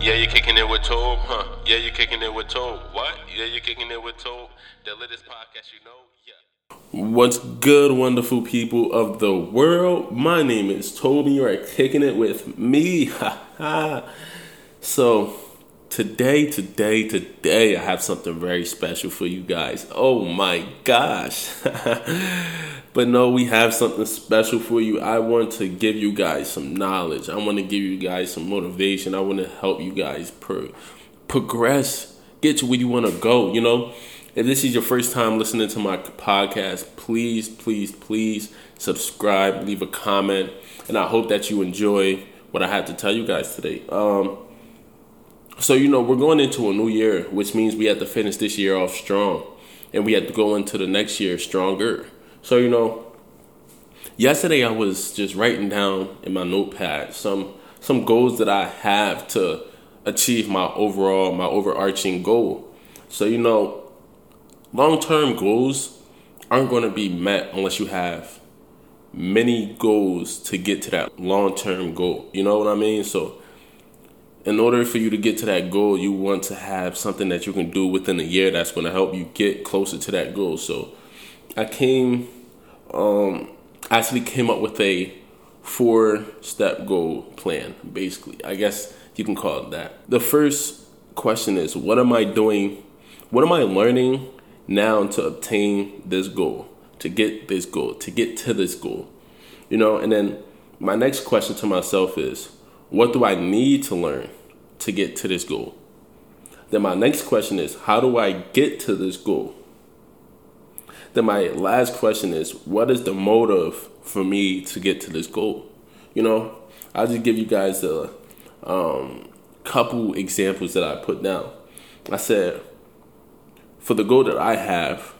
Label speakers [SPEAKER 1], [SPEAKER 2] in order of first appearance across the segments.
[SPEAKER 1] Yeah, you're kicking it with Tobe, huh? Yeah, you're kicking it with Tobe. What? Yeah, you're kicking it with Tobe. The latest podcast you know? Yeah.
[SPEAKER 2] What's good, wonderful people of the world? My name is Toby. You are kicking it with me. Ha ha. So, today, today, today, I have something very special for you guys. Oh my gosh. but no, we have something special for you. I want to give you guys some knowledge. I want to give you guys some motivation. I want to help you guys pro- progress, get to where you want to go, you know? If this is your first time listening to my podcast, please, please, please subscribe, leave a comment, and I hope that you enjoy what I have to tell you guys today. Um, so you know we're going into a new year, which means we have to finish this year off strong, and we have to go into the next year stronger. So you know, yesterday I was just writing down in my notepad some some goals that I have to achieve my overall my overarching goal. So you know, long term goals aren't going to be met unless you have many goals to get to that long term goal. You know what I mean? So in order for you to get to that goal, you want to have something that you can do within a year that's going to help you get closer to that goal. So I came, um, actually came up with a four step goal plan, basically. I guess you can call it that. The first question is what am I doing? What am I learning now to obtain this goal, to get this goal, to get to this goal? You know, and then my next question to myself is what do I need to learn to get to this goal? Then my next question is, how do I get to this goal? Then my last question is, what is the motive for me to get to this goal? You know, I'll just give you guys a um, couple examples that I put down. I said, for the goal that I have,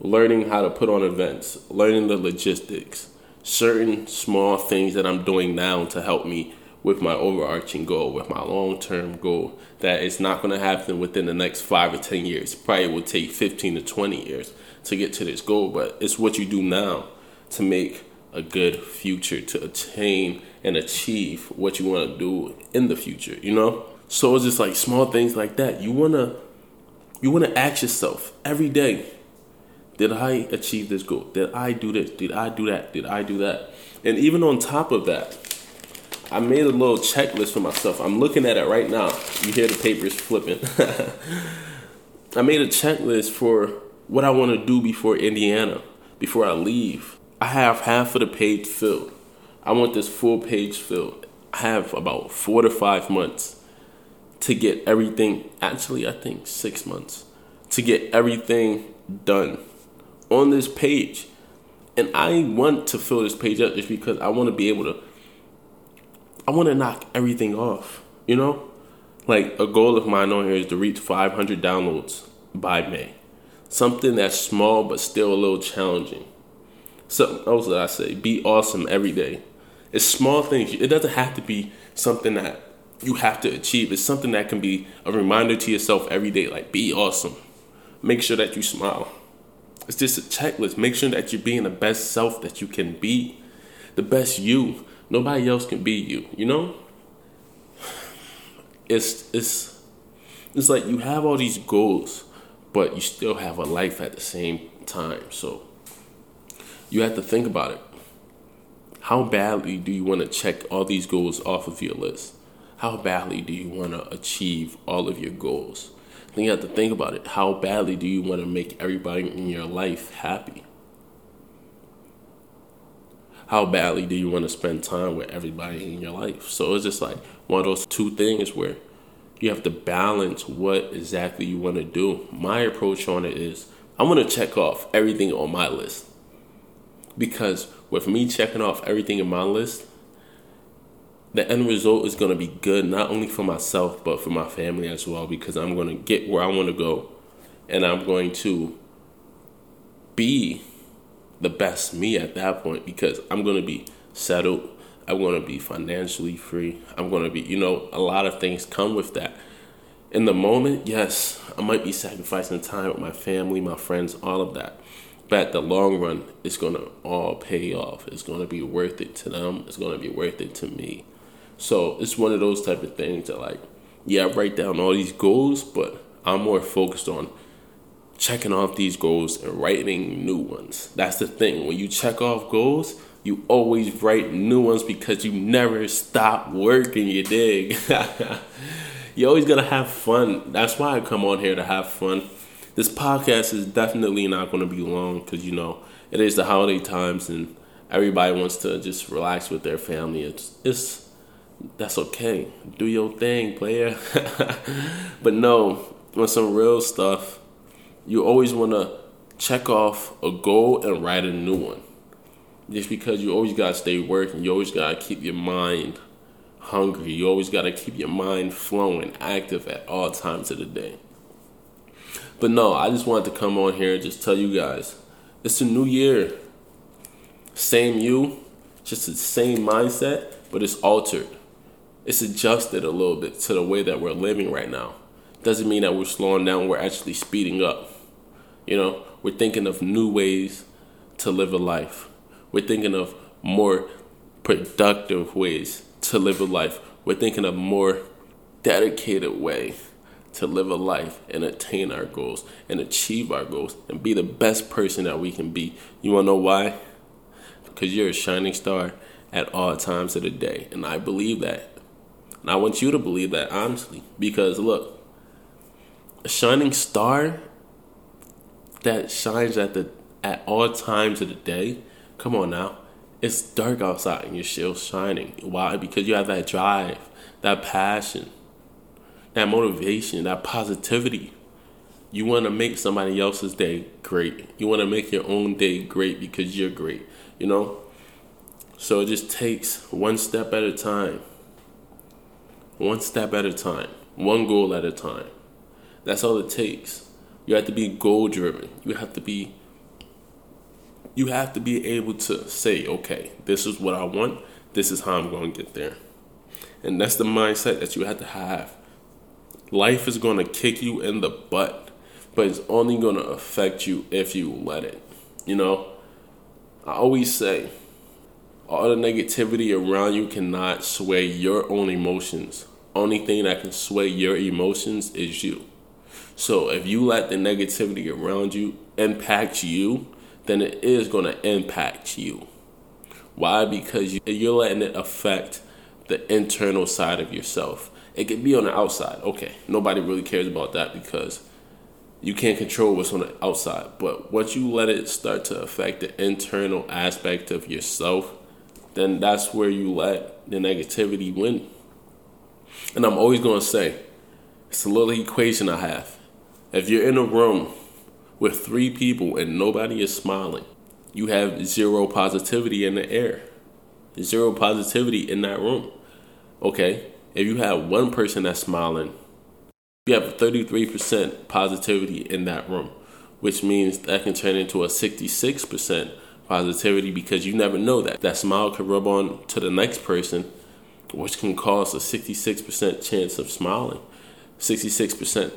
[SPEAKER 2] learning how to put on events, learning the logistics, certain small things that I'm doing now to help me with my overarching goal, with my long term goal, that it's not going to happen within the next five or 10 years. Probably will take 15 to 20 years to get to this goal, but it's what you do now to make a good future, to attain and achieve what you want to do in the future, you know? So it's just like small things like that. You want to you want to ask yourself every day, did I achieve this goal? Did I do this? Did I do that? Did I do that? And even on top of that, I made a little checklist for myself. I'm looking at it right now. You hear the papers flipping. I made a checklist for what I want to do before Indiana, before I leave. I have half of the page filled. I want this full page filled. I have about four to five months to get everything, actually, I think six months, to get everything done on this page. And I want to fill this page up just because I want to be able to I want to knock everything off, you know? Like a goal of mine on here is to reach 500 downloads by May. Something that's small but still a little challenging. Something else that I say, be awesome every day. It's small things. It doesn't have to be something that you have to achieve. It's something that can be a reminder to yourself every day, like be awesome. Make sure that you smile. It's just a checklist. Make sure that you're being the best self that you can be, the best you. Nobody else can be you, you know? It's it's it's like you have all these goals, but you still have a life at the same time. So you have to think about it. How badly do you want to check all these goals off of your list? How badly do you want to achieve all of your goals? Then you have to think about it. How badly do you want to make everybody in your life happy? How badly do you want to spend time with everybody in your life? So it's just like one of those two things where you have to balance what exactly you want to do. My approach on it is I'm to check off everything on my list. Because with me checking off everything in my list, the end result is going to be good not only for myself but for my family as well because I'm going to get where I want to go and I'm going to be the best me at that point because I'm going to be settled. I'm going to be financially free. I'm going to be, you know, a lot of things come with that. In the moment, yes, I might be sacrificing time with my family, my friends, all of that. But the long run, it's going to all pay off. It's going to be worth it to them. It's going to be worth it to me. So it's one of those type of things that like, yeah, I write down all these goals, but I'm more focused on checking off these goals and writing new ones. That's the thing. When you check off goals, you always write new ones because you never stop working, you dig? You're always gonna have fun. That's why I come on here to have fun. This podcast is definitely not gonna be long because you know it is the holiday times and everybody wants to just relax with their family. It's it's that's okay. Do your thing, player. but no, on some real stuff, you always want to check off a goal and write a new one. Just because you always got to stay working, you always got to keep your mind hungry. You always got to keep your mind flowing, active at all times of the day. But no, I just wanted to come on here and just tell you guys it's a new year. Same you, just the same mindset, but it's altered. It's adjusted a little bit to the way that we're living right now. Doesn't mean that we're slowing down, we're actually speeding up. You know, we're thinking of new ways to live a life. We're thinking of more productive ways to live a life. We're thinking of more dedicated way to live a life and attain our goals and achieve our goals and be the best person that we can be. You want to know why? Because you're a shining star at all times of the day. And I believe that. And I want you to believe that honestly. Because look, a shining star that shines at the at all times of the day. Come on now. It's dark outside and you're still shining. Why? Because you have that drive, that passion that motivation, that positivity. You want to make somebody else's day great. You want to make your own day great because you're great, you know? So it just takes one step at a time. One step at a time. One goal at a time. That's all it takes. You have to be goal driven. You have to be you have to be able to say, okay, this is what I want, this is how I'm going to get there. And that's the mindset that you have to have. Life is going to kick you in the butt, but it's only going to affect you if you let it. You know, I always say, all the negativity around you cannot sway your own emotions. Only thing that can sway your emotions is you. So if you let the negativity around you impact you, then it is going to impact you. Why? Because you're letting it affect the internal side of yourself. It could be on the outside. Okay, nobody really cares about that because you can't control what's on the outside. But once you let it start to affect the internal aspect of yourself, then that's where you let the negativity win. And I'm always going to say, it's a little equation I have. If you're in a room with three people and nobody is smiling, you have zero positivity in the air. Zero positivity in that room. Okay? if you have one person that's smiling, you have 33% positivity in that room, which means that can turn into a 66% positivity because you never know that. That smile could rub on to the next person, which can cause a 66% chance of smiling, 66%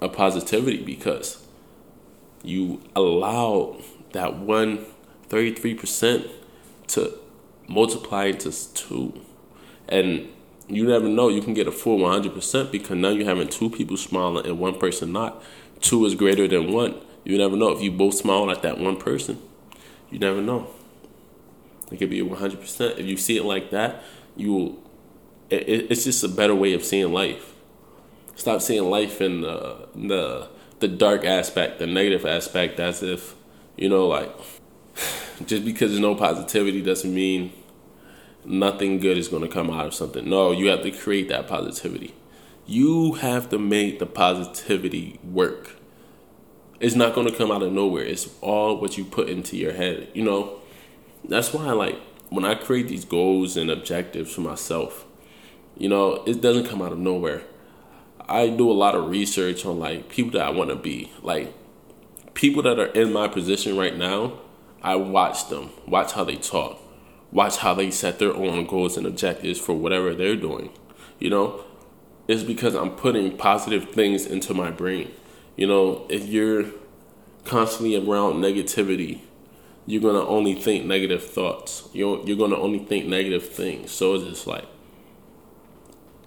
[SPEAKER 2] of positivity because you allow that one 33% to multiply into two. And you never know. You can get a full 100% because now you're having two people smiling and one person not. Two is greater than one. You never know if you both smile at that one person. You never know. It could be 100%. If you see it like that, you will. It, it's just a better way of seeing life. Stop seeing life in the, the the dark aspect, the negative aspect, as if you know, like just because there's no positivity doesn't mean nothing good is going to come out of something. No, you have to create that positivity. You have to make the positivity work. It's not going to come out of nowhere. It's all what you put into your head. You know, that's why, like, when I create these goals and objectives for myself, you know, it doesn't come out of nowhere. I do a lot of research on, like, people that I want to be. Like, people that are in my position right now, I watch them, watch how they talk watch how they set their own goals and objectives for whatever they're doing. You know, it's because I'm putting positive things into my brain. You know, if you're constantly around negativity, you're gonna only think negative thoughts. You're you're gonna only think negative things. So it's just like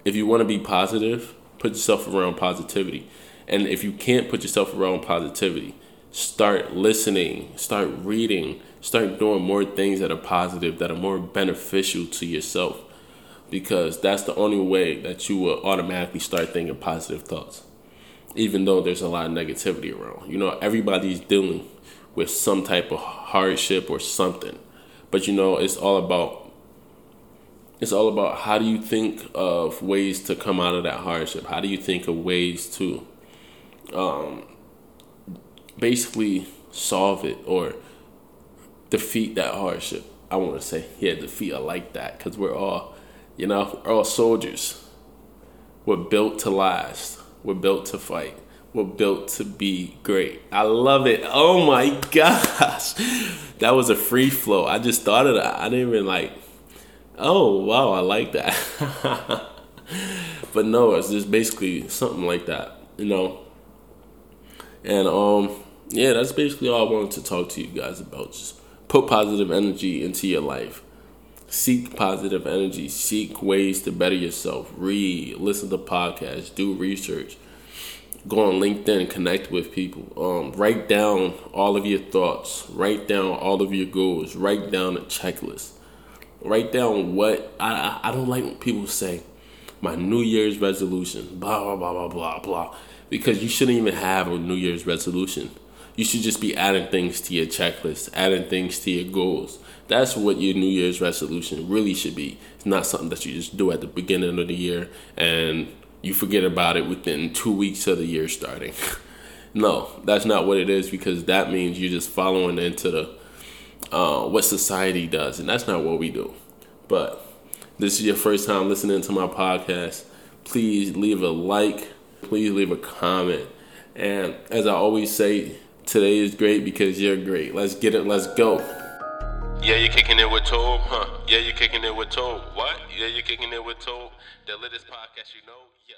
[SPEAKER 2] if you want to be positive, put yourself around positivity. And if you can't put yourself around positivity, start listening, start reading, start doing more things that are positive, that are more beneficial to yourself. Because that's the only way that you will automatically start thinking positive thoughts. Even though there's a lot of negativity around. You know, everybody's dealing with some type of hardship or something. But you know, it's all about it's all about how do you think of ways to come out of that hardship? How do you think of ways to um, basically solve it or defeat that hardship? I want to say, yeah, defeat. I like that because we're all, you know, we're all soldiers. We're built to last. We're built to fight. We're built to be great. I love it. Oh my gosh. That was a free flow. I just thought of that. I didn't even like oh wow, I like that. but no, it's just basically something like that, you know. And um, yeah, that's basically all I wanted to talk to you guys about. Just put positive energy into your life. Seek positive energy. Seek ways to better yourself. Read, listen to podcasts, do research. Go on LinkedIn, connect with people. Um, write down all of your thoughts. Write down all of your goals. Write down a checklist write down what I I don't like when people say my New Year's resolution, blah blah blah blah blah blah, because you shouldn't even have a New Year's resolution. You should just be adding things to your checklist, adding things to your goals. That's what your New Year's resolution really should be. It's not something that you just do at the beginning of the year and you forget about it within two weeks of the year starting. no, that's not what it is because that means you're just following into the uh, what society does, and that's not what we do. But this is your first time listening to my podcast, please leave a like, please leave a comment, and as I always say, today is great because you're great. Let's get it. Let's go.
[SPEAKER 1] Yeah, you're kicking it with Tobe, huh? Yeah, you're kicking it with Tobe. What? Yeah, you're kicking it with Tobe. The latest podcast, you know? Yeah.